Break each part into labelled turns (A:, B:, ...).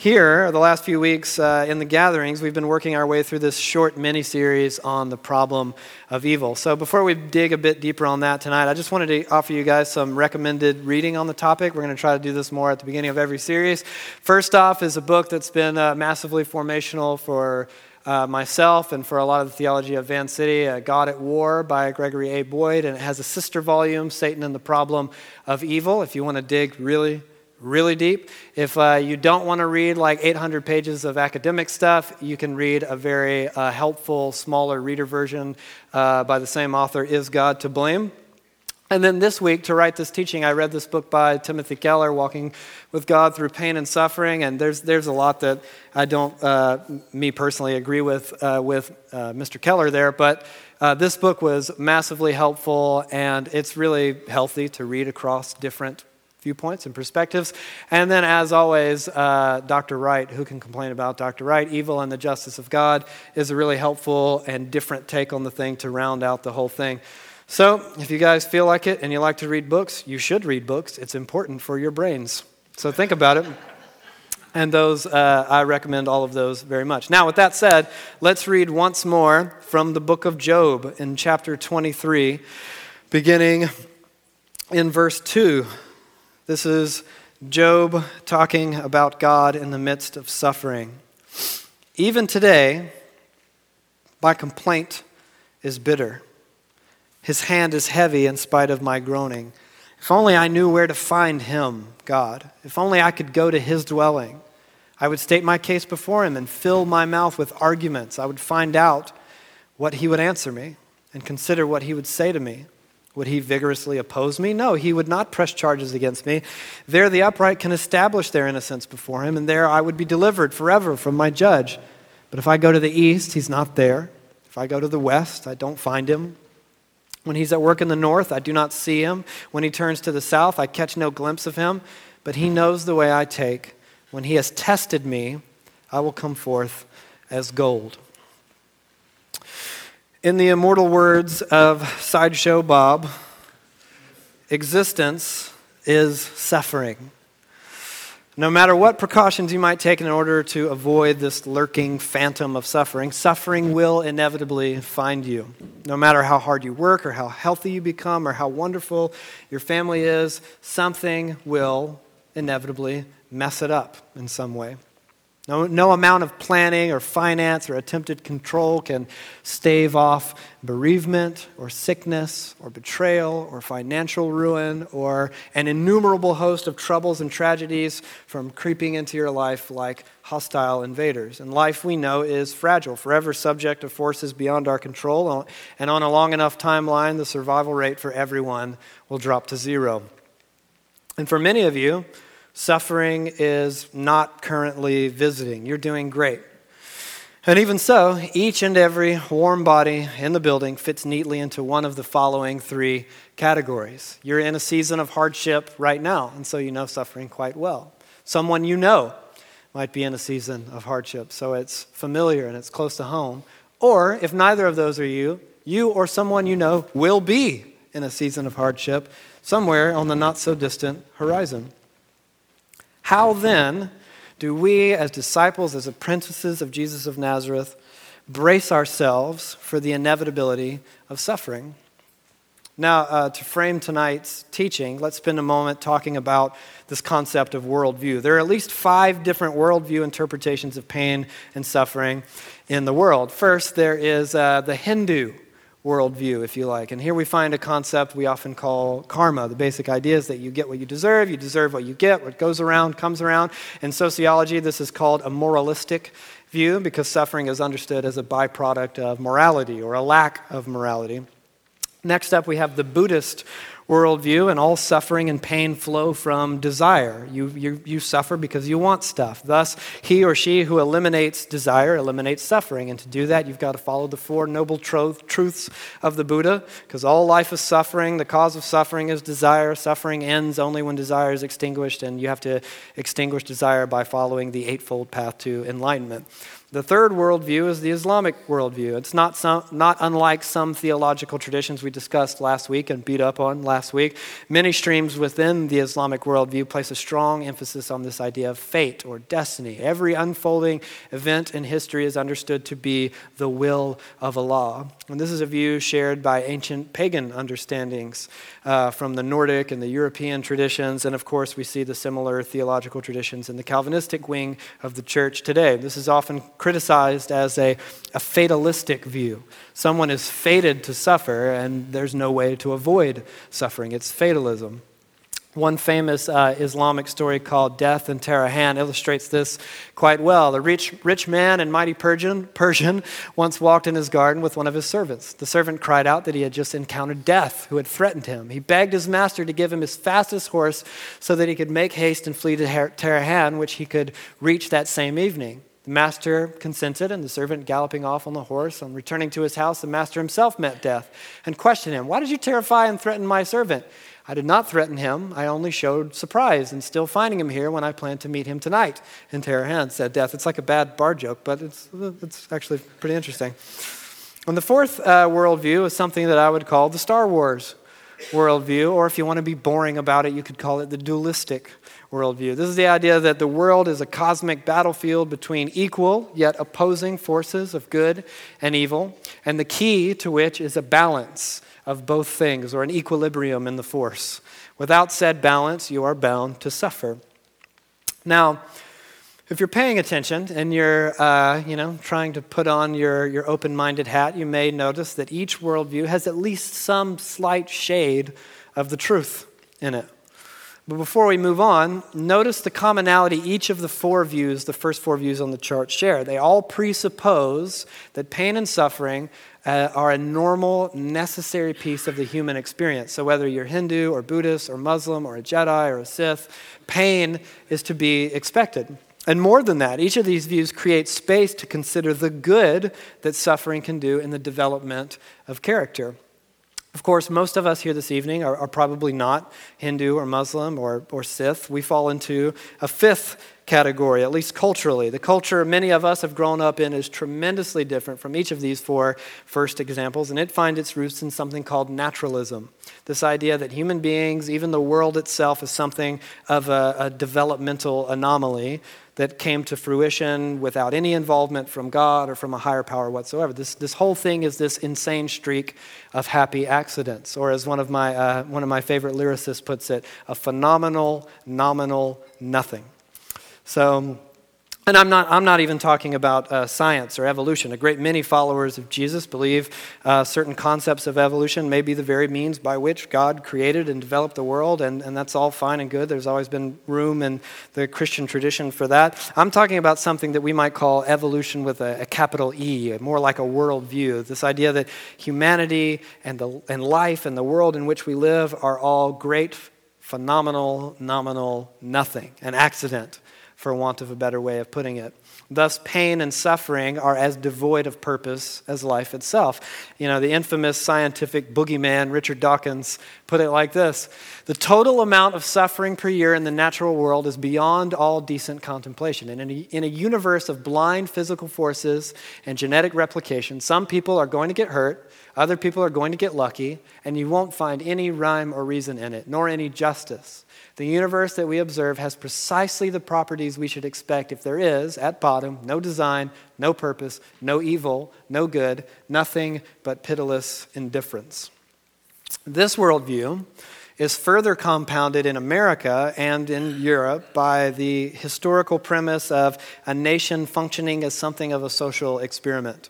A: Here, the last few weeks uh, in the gatherings, we've been working our way through this short mini series on the problem of evil. So, before we dig a bit deeper on that tonight, I just wanted to offer you guys some recommended reading on the topic. We're going to try to do this more at the beginning of every series. First off, is a book that's been uh, massively formational for uh, myself and for a lot of the theology of Van City, uh, God at War by Gregory A. Boyd, and it has a sister volume, Satan and the Problem of Evil, if you want to dig really really deep. If uh, you don't want to read like 800 pages of academic stuff, you can read a very uh, helpful, smaller reader version uh, by the same author, Is God to Blame? And then this week, to write this teaching, I read this book by Timothy Keller, Walking with God Through Pain and Suffering. And there's, there's a lot that I don't, uh, me personally, agree with, uh, with uh, Mr. Keller there. But this book was massively helpful, and it's really healthy to read across different viewpoints and perspectives. And then, as always, uh, Dr. Wright, who can complain about Dr. Wright, Evil and the Justice of God, is a really helpful and different take on the thing to round out the whole thing. So, if you guys feel like it and you like to read books, you should read books. It's important for your brains. So, think about it. And those, uh, I recommend all of those very much. Now, with that said, let's read once more from the book of Job in chapter 23, beginning in verse 2. This is Job talking about God in the midst of suffering. Even today, my complaint is bitter. His hand is heavy in spite of my groaning. If only I knew where to find him, God. If only I could go to his dwelling. I would state my case before him and fill my mouth with arguments. I would find out what he would answer me and consider what he would say to me. Would he vigorously oppose me? No, he would not press charges against me. There, the upright can establish their innocence before him, and there I would be delivered forever from my judge. But if I go to the east, he's not there. If I go to the west, I don't find him. When he's at work in the north, I do not see him. When he turns to the south, I catch no glimpse of him. But he knows the way I take. When he has tested me, I will come forth as gold. In the immortal words of Sideshow Bob, existence is suffering. No matter what precautions you might take in order to avoid this lurking phantom of suffering, suffering will inevitably find you. No matter how hard you work or how healthy you become or how wonderful your family is, something will inevitably mess it up in some way. No, no amount of planning or finance or attempted control can stave off bereavement or sickness or betrayal or financial ruin or an innumerable host of troubles and tragedies from creeping into your life like hostile invaders. And life, we know, is fragile, forever subject to forces beyond our control. And on a long enough timeline, the survival rate for everyone will drop to zero. And for many of you, Suffering is not currently visiting. You're doing great. And even so, each and every warm body in the building fits neatly into one of the following three categories. You're in a season of hardship right now, and so you know suffering quite well. Someone you know might be in a season of hardship, so it's familiar and it's close to home. Or if neither of those are you, you or someone you know will be in a season of hardship somewhere on the not so distant horizon. How then do we, as disciples, as apprentices of Jesus of Nazareth, brace ourselves for the inevitability of suffering? Now, uh, to frame tonight's teaching, let's spend a moment talking about this concept of worldview. There are at least five different worldview interpretations of pain and suffering in the world. First, there is uh, the Hindu worldview, if you like. And here we find a concept we often call karma. The basic idea is that you get what you deserve, you deserve what you get, what goes around comes around. In sociology, this is called a moralistic view because suffering is understood as a byproduct of morality or a lack of morality. Next up, we have the Buddhist worldview, and all suffering and pain flow from desire. You, you, you suffer because you want stuff. Thus, he or she who eliminates desire eliminates suffering. And to do that, you've got to follow the Four Noble Truths of the Buddha, because all life is suffering. The cause of suffering is desire. Suffering ends only when desire is extinguished, and you have to extinguish desire by following the Eightfold Path to Enlightenment. The third worldview is the Islamic worldview. It's not, some, not unlike some theological traditions we discussed last week and beat up on last week. Many streams within the Islamic worldview place a strong emphasis on this idea of fate or destiny. Every unfolding event in history is understood to be the will of Allah. And this is a view shared by ancient pagan understandings uh, from the Nordic and the European traditions. And of course, we see the similar theological traditions in the Calvinistic wing of the church today. This is often criticized as a, a fatalistic view. Someone is fated to suffer, and there's no way to avoid suffering. It's fatalism. One famous uh, Islamic story called Death in Teheran illustrates this quite well. A rich, rich man and mighty Persian, Persian once walked in his garden with one of his servants. The servant cried out that he had just encountered death, who had threatened him. He begged his master to give him his fastest horse so that he could make haste and flee to Teheran, which he could reach that same evening. The master consented, and the servant galloping off on the horse. On returning to his house, the master himself met death and questioned him, Why did you terrify and threaten my servant? I did not threaten him. I only showed surprise in still finding him here when I planned to meet him tonight in Teheran, said Death. It's like a bad bar joke, but it's, it's actually pretty interesting. And the fourth uh, worldview is something that I would call the Star Wars worldview, or if you want to be boring about it, you could call it the dualistic worldview. This is the idea that the world is a cosmic battlefield between equal yet opposing forces of good and evil, and the key to which is a balance of both things or an equilibrium in the force. Without said balance, you are bound to suffer. Now, if you're paying attention and you're, uh, you know, trying to put on your, your open-minded hat, you may notice that each worldview has at least some slight shade of the truth in it. But before we move on, notice the commonality each of the four views, the first four views on the chart, share. They all presuppose that pain and suffering uh, are a normal, necessary piece of the human experience. So, whether you're Hindu or Buddhist or Muslim or a Jedi or a Sith, pain is to be expected. And more than that, each of these views creates space to consider the good that suffering can do in the development of character. Of course, most of us here this evening are, are, probably not Hindu or Muslim or, or Sith. We fall into a fifth category, at least culturally. The culture many of us have grown up in is tremendously different from each of these four first examples, and it finds its roots in something called naturalism. This idea that human beings, even the world itself, is something of a, a developmental anomaly that came to fruition without any involvement from God or from a higher power whatsoever. This, this whole thing is this insane streak of happy accidents, or as one of my, uh, one of my favorite lyricists puts it, a phenomenal, nominal nothing. So, and I'm not, I'm not even talking about uh, science or evolution. A great many followers of Jesus believe uh, certain concepts of evolution may be the very means by which God created and developed the world, and, and that's all fine and good. There's always been room in the Christian tradition for that. I'm talking about something that we might call evolution with a, a capital E, more like a worldview. This idea that humanity and, the, and life and the world in which we live are all great, phenomenal, nominal, nothing, an accident for want of a better way of putting it. Thus, pain and suffering are as devoid of purpose as life itself. You know, the infamous scientific boogeyman Richard Dawkins put it like this The total amount of suffering per year in the natural world is beyond all decent contemplation. And in a, in a universe of blind physical forces and genetic replication, some people are going to get hurt, other people are going to get lucky, and you won't find any rhyme or reason in it, nor any justice. The universe that we observe has precisely the properties we should expect if there is, at bottom, no design, no purpose, no evil, no good, nothing but pitiless indifference. This worldview is further compounded in America and in Europe by the historical premise of a nation functioning as something of a social experiment.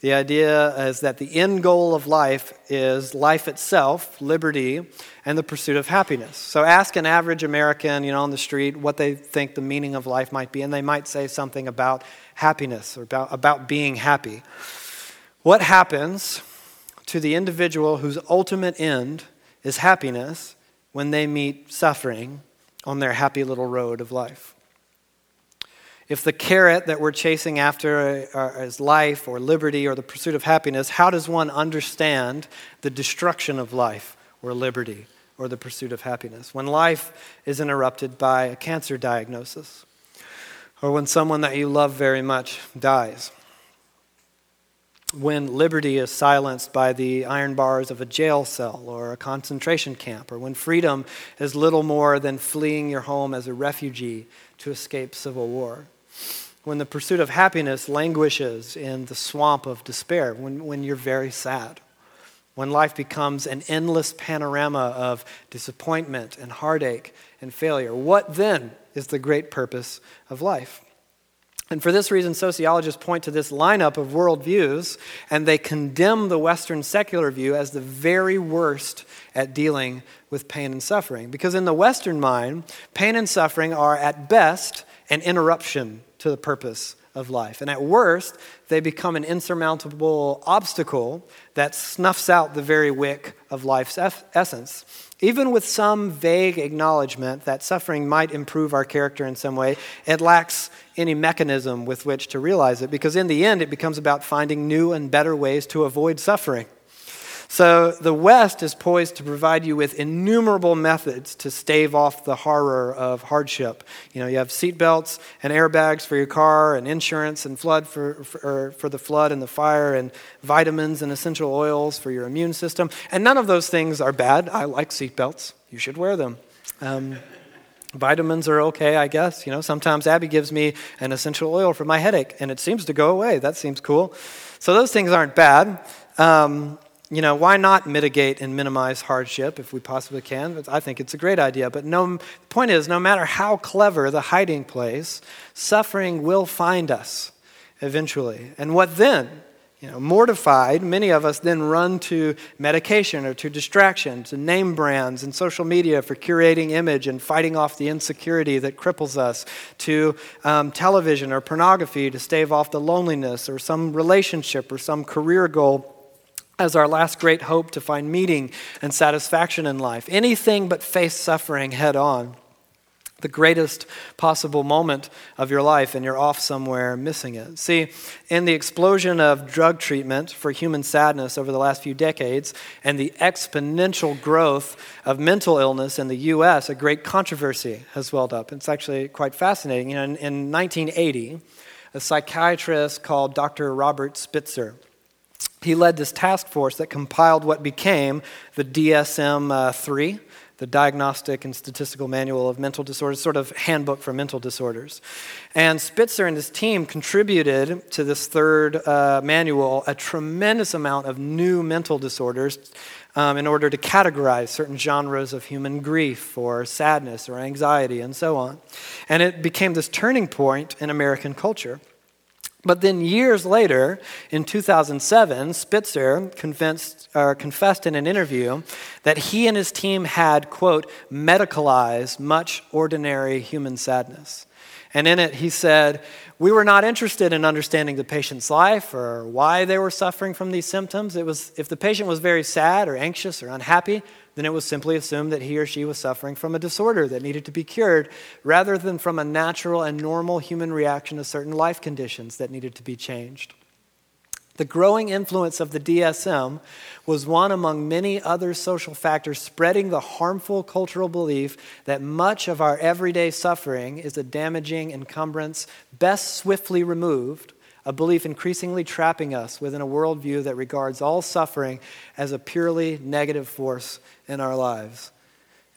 A: The idea is that the end goal of life is life itself, liberty, and the pursuit of happiness. So ask an average American, you know, on the street what they think the meaning of life might be, and they might say something about happiness or about, about being happy. What happens to the individual whose ultimate end is happiness when they meet suffering on their happy little road of life? If the carrot that we're chasing after uh, uh, is life or liberty or the pursuit of happiness, how does one understand the destruction of life or liberty or the pursuit of happiness? When life is interrupted by a cancer diagnosis or when someone that you love very much dies. when liberty is silenced by the iron bars of a jail cell or a concentration camp, or when freedom is little more than fleeing your home as a refugee to escape civil war. When the pursuit of happiness languishes in the swamp of despair, when, when you're very sad, when life becomes an endless panorama of disappointment and heartache and failure. What then is the great purpose of life? And for this reason, sociologists point to this lineup of worldviews and they condemn the Western secular view as the very worst at dealing with pain and suffering. Because in the Western mind, pain and suffering are at best an interruption to the purpose of life. And at worst, they become an insurmountable obstacle that snuffs out the very wick of life's essence. Even with some vague acknowledgement that suffering might improve our character in some way, it lacks any mechanism with which to realize it because, in the end, it becomes about finding new and better ways to avoid suffering. So, the West is poised to provide you with innumerable methods to stave off the horror of hardship. You know, you have seatbelts and airbags for your car, and insurance and flood for, for, for the flood and the fire, and vitamins and essential oils for your immune system. And none of those things are bad. I like seatbelts. You should wear them. Um, vitamins are okay, I guess. You know, sometimes Abby gives me an essential oil for my headache, and it seems to go away. That seems cool. So those things aren't bad. Um, you know, why not mitigate and minimize hardship if we possibly can? I think it's a great idea. But no, the point is, no matter how clever the hiding place, suffering will find us eventually. And what then? You know, mortified, many of us then run to medication or to distraction, to name brands and social media for curating image and fighting off the insecurity that cripples us, to um, television or pornography to stave off the loneliness or some relationship or some career goal as our last great hope to find meaning and satisfaction in life. Anything but face suffering head on. The greatest possible moment of your life, and you're off somewhere missing it. See, in the explosion of drug treatment for human sadness over the last few decades and the exponential growth of mental illness in the U.S., a great controversy has welled up. It's actually quite fascinating. You know, in, in 1980, a psychiatrist called Dr. Robert Spitzer he led this task force that compiled what became the DSM 3, the Diagnostic and Statistical Manual of Mental Disorders, sort of handbook for mental disorders. And Spitzer and his team contributed to this third uh, manual a tremendous amount of new mental disorders um, in order to categorize certain genres of human grief or sadness or anxiety and so on. And it became this turning point in American culture. But then, years later, in 2007, Spitzer confessed, uh, confessed in an interview that he and his team had, quote, medicalized much ordinary human sadness. And in it, he said, We were not interested in understanding the patient's life or why they were suffering from these symptoms. It was if the patient was very sad or anxious or unhappy, then it was simply assumed that he or she was suffering from a disorder that needed to be cured, rather than from a natural and normal human reaction to certain life conditions that needed to be changed. The growing influence of the DSM was one among many other social factors spreading the harmful cultural belief that much of our everyday suffering is a damaging encumbrance best swiftly removed a belief increasingly trapping us within a worldview that regards all suffering as a purely negative force in our lives.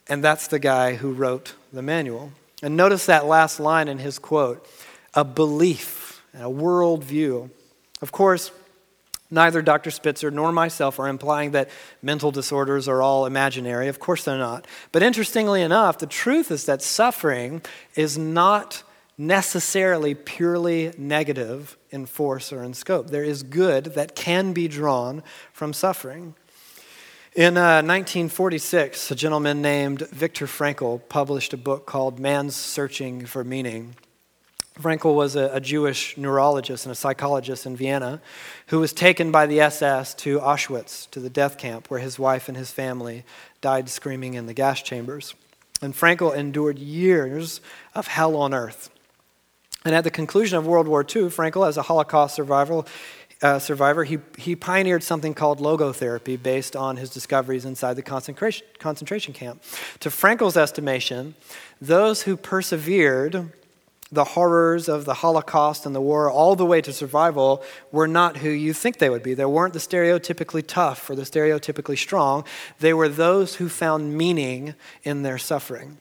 A: And that's the guy who wrote the manual. And notice that last line in his quote a belief, a worldview. Of course, neither Dr. Spitzer nor myself are implying that mental disorders are all imaginary. Of course, they're not. But interestingly enough, the truth is that suffering is not necessarily purely negative in force or in scope. There is good that can be drawn from suffering. In uh, 1946, a gentleman named Viktor Frankl published a book called Man's Searching for Meaning. Frankl was a, a, Jewish neurologist and a psychologist in Vienna who was taken by the SS to Auschwitz, to the death camp, where his wife and his family died screaming in the gas chambers. And Frankl endured years of hell on earth. And at the conclusion of World War II, Frankl, as a Holocaust survivor, uh, survivor he, he pioneered something called logotherapy based on his discoveries inside the concentration, concentration camp. To Frankl's estimation, those who persevered the horrors of the Holocaust and the war, all the way to survival, were not who you think they would be. They weren't the stereotypically tough or the stereotypically strong. They were those who found meaning in their suffering.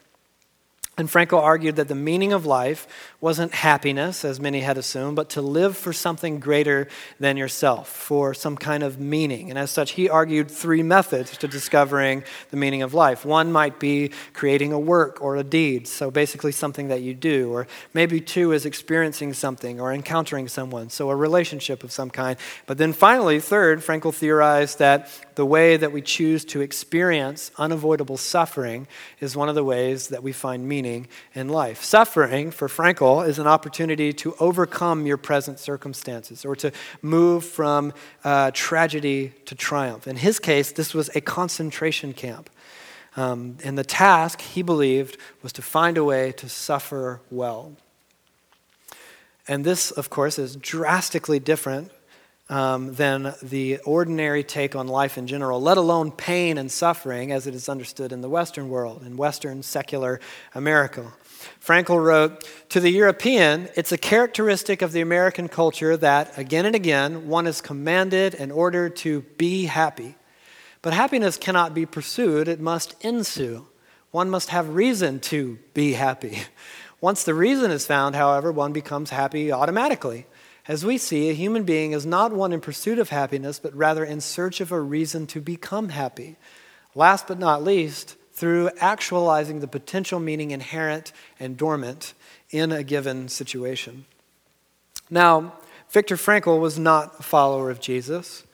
A: And Frankl argued that the meaning of life wasn't happiness, as many had assumed, but to live for something greater than yourself, for some kind of meaning. And as such, he argued three methods to discovering the meaning of life. One might be creating a work or a deed, so basically something that you do. Or maybe two is experiencing something or encountering someone, so a relationship of some kind. But then finally, third, Frankl theorized that the way that we choose to experience unavoidable suffering is one of the ways that we find meaning in life. Suffering, for Frankl, is an opportunity to overcome your present circumstances or to move from uh, tragedy to triumph. In his case, this was a concentration camp. Um, and the task, he believed, was to find a way to suffer well. And this, of course, is drastically different um, than the ordinary take on life in general, let alone pain and suffering as it is understood in the Western world, in Western secular America. Frankl wrote To the European, it's a characteristic of the American culture that, again and again, one is commanded and ordered to be happy. But happiness cannot be pursued, it must ensue. One must have reason to be happy. Once the reason is found, however, one becomes happy automatically. As we see, a human being is not one in pursuit of happiness, but rather in search of a reason to become happy. Last but not least, through actualizing the potential meaning inherent and dormant in a given situation. Now, Viktor Frankl was not a follower of Jesus,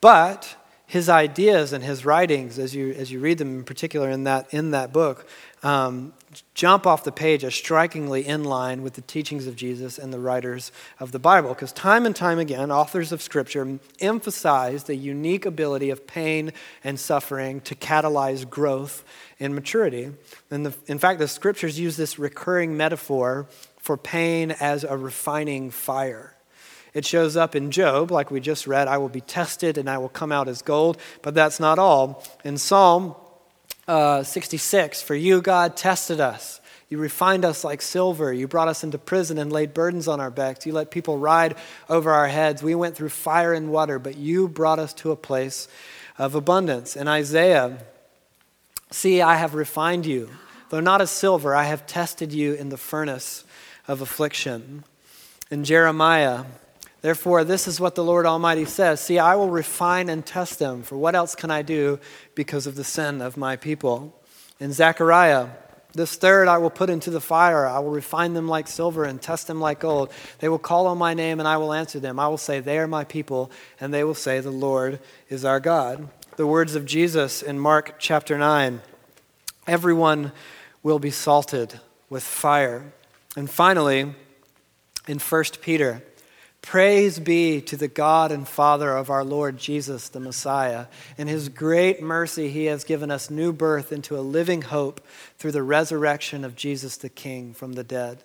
A: but his ideas and his writings, as you, as you read them in particular in that, in that book, um, jump off the page as strikingly in line with the teachings of Jesus and the writers of the Bible. Because time and time again, authors of Scripture emphasize the unique ability of pain and suffering to catalyze growth and maturity. And the, in fact, the Scriptures use this recurring metaphor for pain as a refining fire. It shows up in Job, like we just read, I will be tested and I will come out as gold. But that's not all. In Psalm uh, 66, for you, God, tested us. You refined us like silver. You brought us into prison and laid burdens on our backs. You let people ride over our heads. We went through fire and water, but you brought us to a place of abundance. In Isaiah, see, I have refined you. Though not as silver, I have tested you in the furnace of affliction. In Jeremiah, Therefore, this is what the Lord Almighty says See, I will refine and test them, for what else can I do because of the sin of my people? In Zechariah, this third I will put into the fire. I will refine them like silver and test them like gold. They will call on my name and I will answer them. I will say, They are my people, and they will say, The Lord is our God. The words of Jesus in Mark chapter 9 Everyone will be salted with fire. And finally, in 1 Peter, Praise be to the God and Father of our Lord Jesus, the Messiah. In his great mercy, he has given us new birth into a living hope through the resurrection of Jesus the King from the dead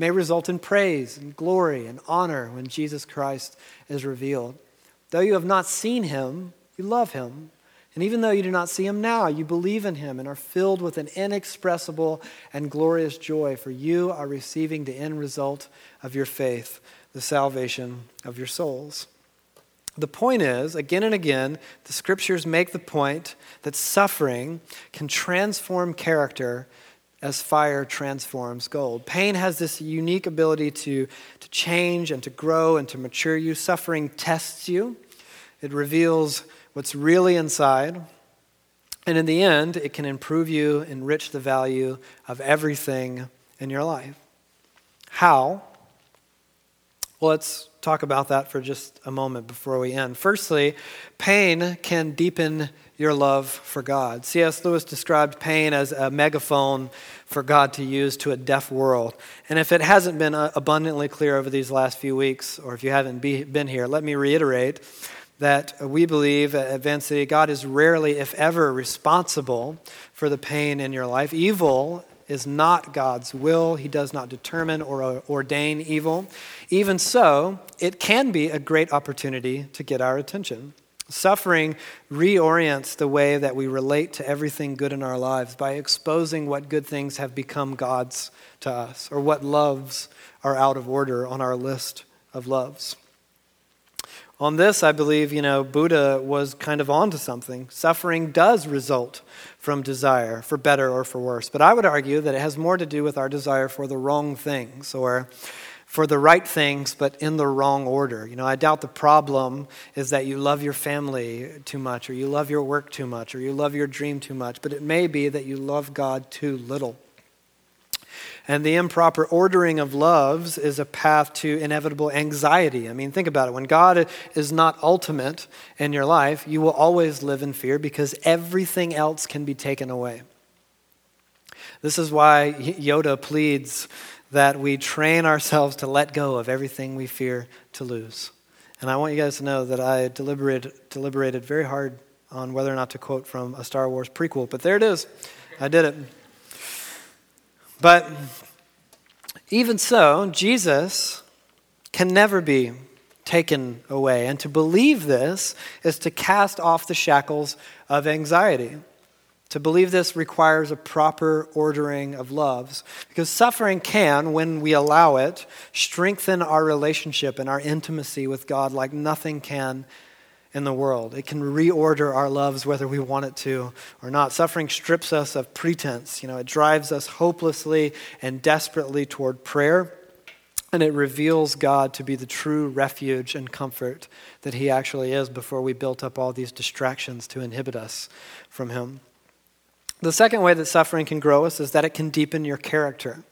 A: may result in praise and glory and honor when Jesus Christ is revealed. Though you have not seen him, you love him. And even though you do not see him now, you believe in him and are filled with an inexpressible and glorious joy, for you are receiving the end result of your faith, the salvation of your souls. The point is, again and again, the scriptures make the point that suffering can transform character as fire transforms gold. Pain has this unique ability to, to change and to grow and to mature you. Suffering tests you, it reveals what's really inside. And in the end, it can improve you, enrich the value of everything in your life. How? Well, let's talk about that for just a moment before we end. Firstly, pain can deepen your love for God. C.S. Lewis described pain as a megaphone for God to use to a deaf world. And if it hasn't been uh, abundantly clear over these last few weeks, or if you haven't be, been here, let me reiterate that we believe at Van City God is rarely, if ever, responsible for the pain in your life. Evil is not God's will. He does not determine or ordain evil. Even so, it can be a great opportunity to get our attention. Suffering reorients the way that we relate to everything good in our lives by exposing what good things have become God's to us or what loves are out of order on our list of loves. On this, I believe, you know, Buddha was kind of onto something. Suffering does result from desire, for better or for worse. But I would argue that it has more to do with our desire for the wrong things or for the right things, but in the wrong order. You know, I doubt the problem is that you love your family too much, or you love your work too much, or you love your dream too much, but it may be that you love God too little. And the improper ordering of loves is a path to inevitable anxiety. I mean, think about it. When God is not ultimate in your life, you will always live in fear because everything else can be taken away. This is why Yoda pleads that we train ourselves to let go of everything we fear to lose. And I want you guys to know that I deliberated, deliberated very hard on whether or not to quote from a Star Wars prequel, but there it is. I did it. But even so, Jesus can never be taken away. And to believe this is to cast off the shackles of anxiety. To believe this requires a proper ordering of loves because suffering can, when we allow it, strengthen our relationship and our intimacy with God like nothing can in the world. It can reorder our loves whether we want it to or not. Suffering strips us of pretense. You know, it drives us hopelessly and desperately toward prayer, and it reveals God to be the true refuge and comfort that He actually is before we built up all these distractions to inhibit us from Him. The second way that suffering can grow us is that it can deepen your character.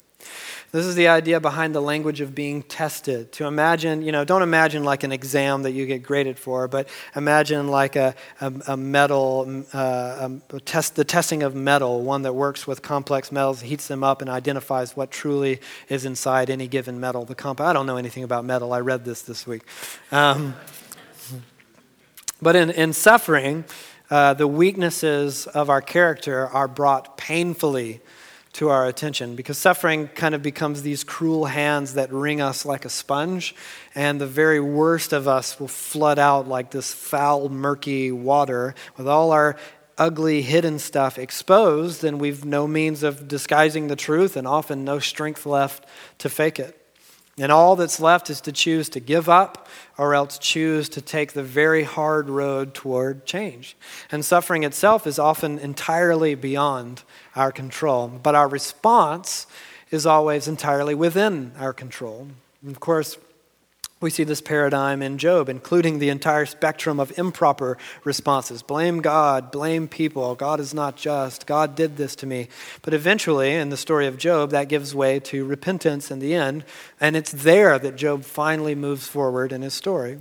A: This is the idea behind the language of being tested. To imagine, you know, don't imagine like an exam that you get graded for, but imagine like a, a, a metal, uh, a test, the testing of metal, one that works with complex metals, heats them up, and identifies what truly is inside any given metal. The comp- I don't know anything about metal. I read this this week. Um, but in, in suffering, uh, the weaknesses of our character are brought painfully to our attention because suffering kind of becomes these cruel hands that wring us like a sponge, and the very worst of us will flood out like this foul, murky water with all our ugly, hidden stuff exposed, and we've no means of disguising the truth and often no strength left to fake it. And all that's left is to choose to give up or else choose to take the very hard road toward change. And suffering itself is often entirely beyond our control, but our response is always entirely within our control. And of course, we see this paradigm in Job, including the entire spectrum of improper responses blame God, blame people, God is not just, God did this to me. But eventually, in the story of Job, that gives way to repentance in the end, and it's there that Job finally moves forward in his story.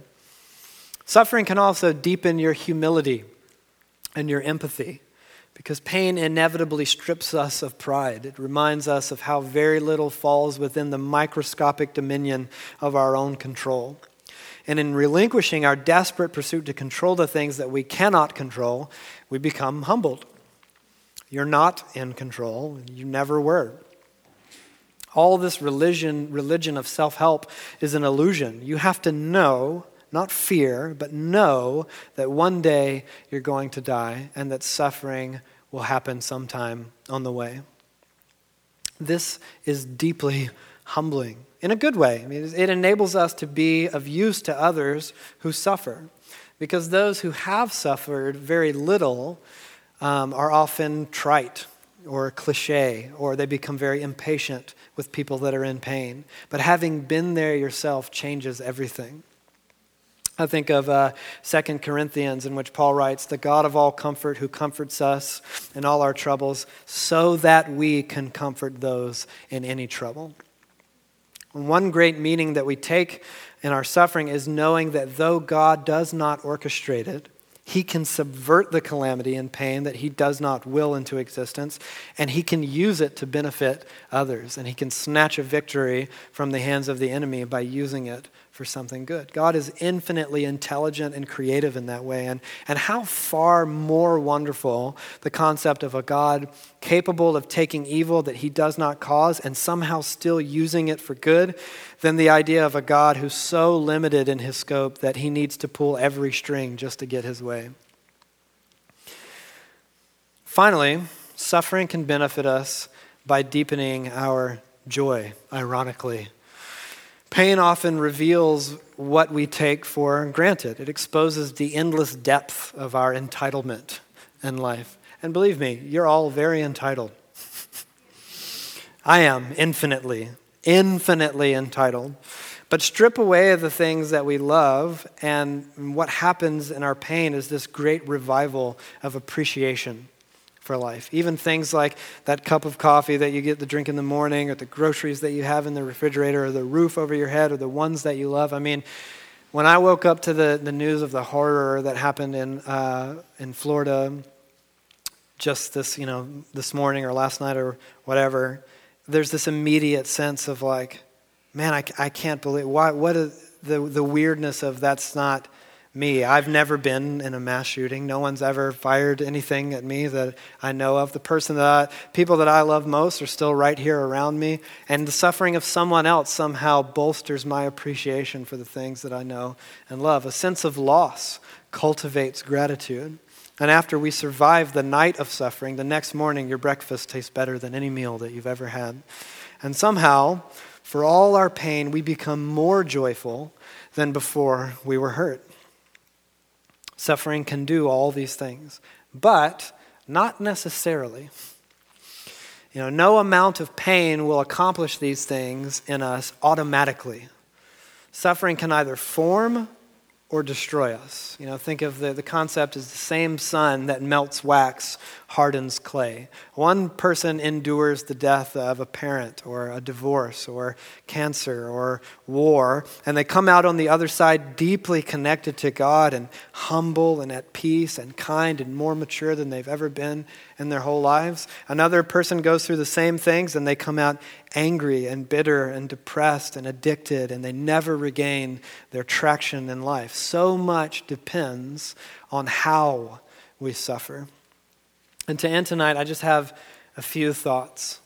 A: Suffering can also deepen your humility and your empathy. Because pain inevitably strips us of pride. It reminds us of how very little falls within the microscopic dominion of our own control. And in relinquishing our desperate pursuit to control the things that we cannot control, we become humbled. You're not in control, you never were. All this religion, religion of self help is an illusion. You have to know not fear, but know that one day you're going to die and that suffering will happen sometime on the way. This is deeply humbling in a good way. I mean, it enables us to be of use to others who suffer. Because those who have suffered very little um, are often trite or cliche, or they become very impatient with people that are in pain. But having been there yourself changes everything. I think of uh, 2 Corinthians, in which Paul writes, The God of all comfort, who comforts us in all our troubles, so that we can comfort those in any trouble. One great meaning that we take in our suffering is knowing that though God does not orchestrate it, he can subvert the calamity and pain that he does not will into existence, and he can use it to benefit others. And he can snatch a victory from the hands of the enemy by using it for something good. God is infinitely intelligent and creative in that way. And, and how far more wonderful the concept of a God capable of taking evil that he does not cause and somehow still using it for good than the idea of a God who's so limited in his scope that he needs to pull every string just to get his way. Finally, suffering can benefit us by deepening our joy, ironically. Pain often reveals what we take for granted. It exposes the endless depth of our entitlement in life. And believe me, you're all very entitled. I am infinitely, infinitely entitled. But strip away the things that we love, and what happens in our pain is this great revival of appreciation for life. Even things like that cup of coffee that you get to drink in the morning, or the groceries that you have in the refrigerator, or the roof over your head, or the ones that you love. I mean, when I woke up to the, the news of the horror that happened in, uh, in Florida just this, you know, this morning or last night or whatever, there's this immediate sense of like, man, I, I can't believe, why, what is the, the weirdness of that's not me. I've never been in a mass shooting. No one's ever fired anything at me that I know of. The person that I, people that I love most are still right here around me, and the suffering of someone else somehow bolsters my appreciation for the things that I know and love. A sense of loss cultivates gratitude. And after we survive the night of suffering, the next morning your breakfast tastes better than any meal that you've ever had. And somehow, for all our pain, we become more joyful than before we were hurt. Suffering can do all these things, but not necessarily. You know, no amount of pain will accomplish these things in us automatically. Suffering can either form or destroy us. You know, think of the, the concept as the same sun that melts wax hardens clay. One person endures the death of a parent or a divorce or cancer or war, and they come out on the other side deeply connected to God and humble and at peace and kind and more mature than they've ever been in their whole lives. Another person goes through the same things and they come out angry and bitter and depressed and addicted and they never regain their traction in life. So much depends on how we suffer. And to end tonight, I just have a few thoughts.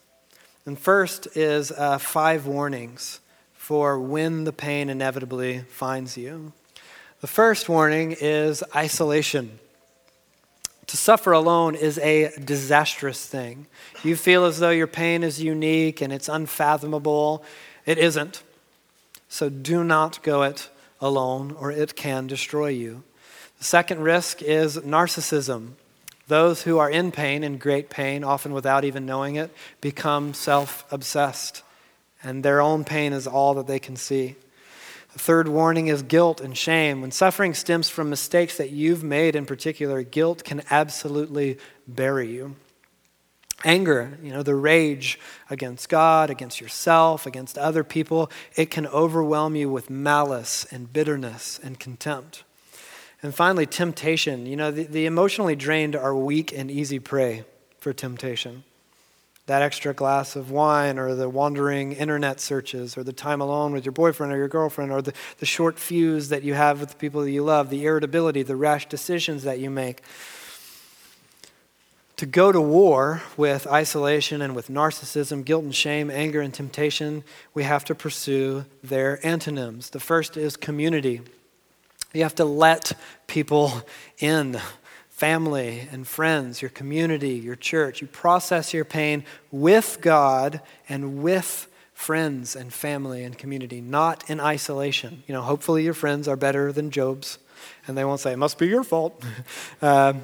A: And first is uh, five warnings for when the pain inevitably finds you. The first warning is isolation. To suffer alone is a disastrous thing. You feel as though your pain is unique and it's unfathomable. It isn't. So do not go it alone, or it can destroy you. The second risk is narcissism. Those who are in pain, in great pain, often without even knowing it, become self obsessed, and their own pain is all that they can see. The third warning is guilt and shame. When suffering stems from mistakes that you've made in particular, guilt can absolutely bury you. Anger, you know, the rage against God, against yourself, against other people, it can overwhelm you with malice and bitterness and contempt. And finally, temptation. You know, the, the emotionally drained are weak and easy prey for temptation that extra glass of wine or the wandering internet searches or the time alone with your boyfriend or your girlfriend or the, the short fuse that you have with the people that you love, the irritability, the rash decisions that you make. To go to war with isolation and with narcissism, guilt and shame, anger and temptation, we have to pursue their antonyms. The first is community. You have to let people in family and friends, your community, your church. You process your pain with God and with friends and family and community, not in isolation. You know, hopefully your friends are better than Job's, and they won't say, it must be your fault. uh,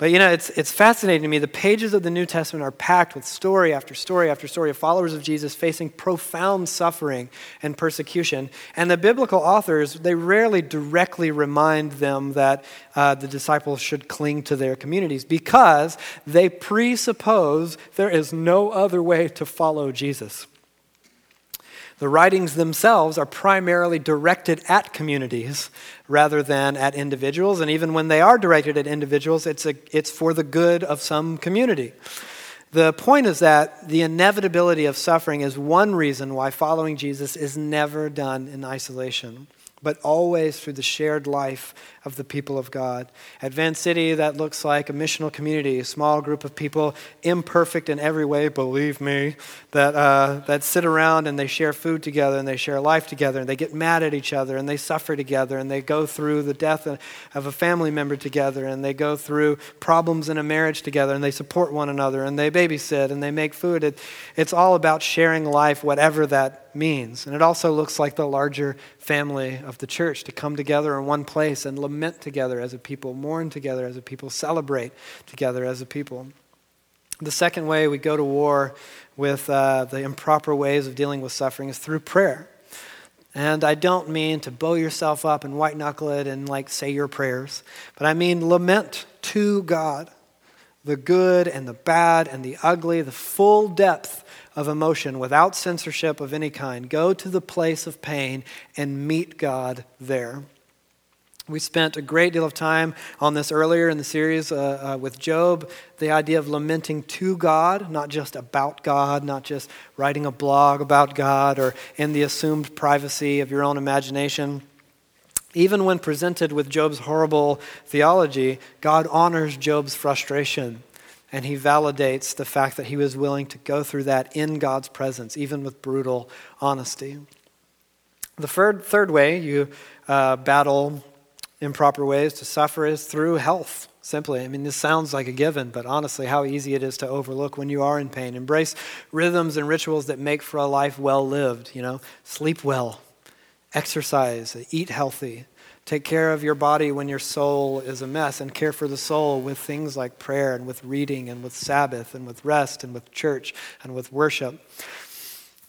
A: but you know, it's, it's fascinating to me. The pages of the New Testament are packed with story after story after story of followers of Jesus facing profound suffering and persecution. And the biblical authors, they rarely directly remind them that uh, the disciples should cling to their communities because they presuppose there is no other way to follow Jesus. The writings themselves are primarily directed at communities rather than at individuals. And even when they are directed at individuals, it's, a, it's for the good of some community. The point is that the inevitability of suffering is one reason why following Jesus is never done in isolation but always through the shared life of the people of God. At Van City, that looks like a missional community, a small group of people, imperfect in every way, believe me, that, uh, that sit around and they share food together and they share life together and they get mad at each other and they suffer together and they go through the death of a family member together and they go through problems in a marriage together and they support one another and they babysit and they make food. It, it's all about sharing life, whatever that means. And it also looks like the larger family of the church to come together in one place and lament together as a people, mourn together as a people, celebrate together as a people. The second way we go to war with uh, the improper ways of dealing with suffering is through prayer. And I don't mean to bow yourself up and white knuckle it and like say your prayers, but I mean lament to God the good and the bad and the ugly, the full depth of emotion without censorship of any kind. Go to the place of pain and meet God there. We spent a great deal of time on this earlier in the series uh, uh, with Job, the idea of lamenting to God, not just about God, not just writing a blog about God or in the assumed privacy of your own imagination. Even when presented with Job's horrible theology, God honors Job's frustration and he validates the fact that he was willing to go through that in God's presence, even with brutal honesty. The third, third way you uh, battle improper ways to suffer is through health, simply. I mean, this sounds like a given, but honestly, how easy it is to overlook when you are in pain. Embrace rhythms and rituals that make for a life well lived. You know, sleep well, exercise, eat healthy, Take care of your body when your soul is a mess, and care for the soul with things like prayer and with reading and with Sabbath and with rest and with church and with worship.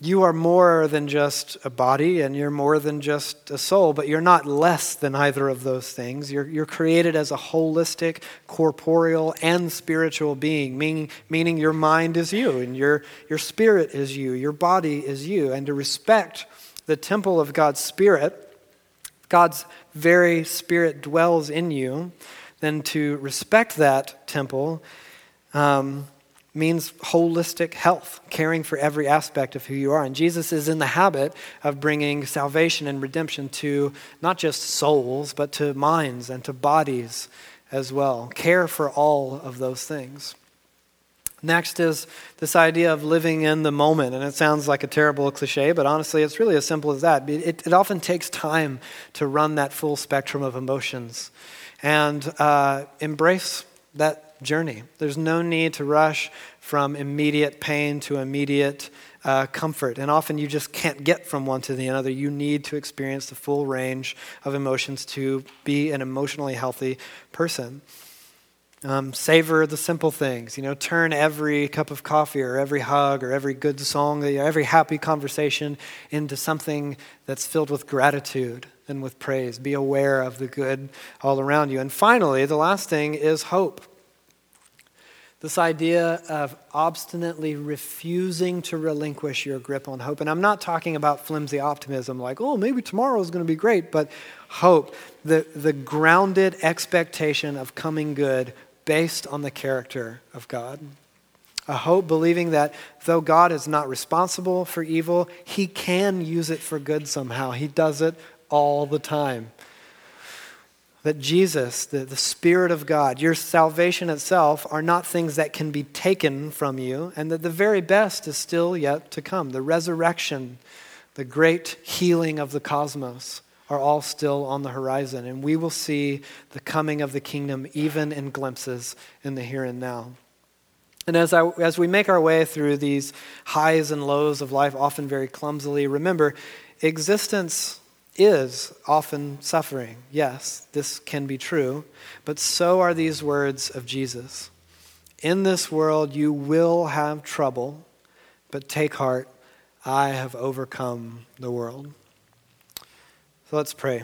A: You are more than just a body and you're more than just a soul, but you're not less than either of those things. You're, you're created as a holistic, corporeal, and spiritual being, meaning, meaning your mind is you and your, your spirit is you, your body is you. And to respect the temple of God's Spirit, God's very Spirit dwells in you, then to respect that temple um, means holistic health, caring for every aspect of who you are. And Jesus is in the habit of bringing salvation and redemption to not just souls, but to minds and to bodies as well. Care for all of those things. Next is this idea of living in the moment. And it sounds like a terrible cliche, but honestly, it's really as simple as that. It, it often takes time to run that full spectrum of emotions and uh, embrace that journey. There's no need to rush from immediate pain to immediate uh, comfort. And often you just can't get from one to the other. You need to experience the full range of emotions to be an emotionally healthy person. Um, savor the simple things. You know, turn every cup of coffee or every hug or every good song, every happy conversation into something that's filled with gratitude and with praise. Be aware of the good all around you. And finally, the last thing is hope. This idea of obstinately refusing to relinquish your grip on hope. And I'm not talking about flimsy optimism like, oh, maybe tomorrow is going to be great, but hope, the, the grounded expectation of coming good based on the character of God. A hope believing that though God is not responsible for evil, he can use it for good somehow. He does it all the time. That Jesus, the, the Spirit of God, your salvation itself are not things that can be taken from you, and that the very best is still yet to come. The resurrection, the great healing of the cosmos are all still on the horizon, and we will see the coming of the kingdom even in glimpses in the here and now. And as, I, as we make our way through these highs and lows of life, often very clumsily, remember, existence is often suffering. Yes, this can be true, but so are these words of Jesus. In this world you will have trouble, but take heart, I have overcome the world. So let's pray.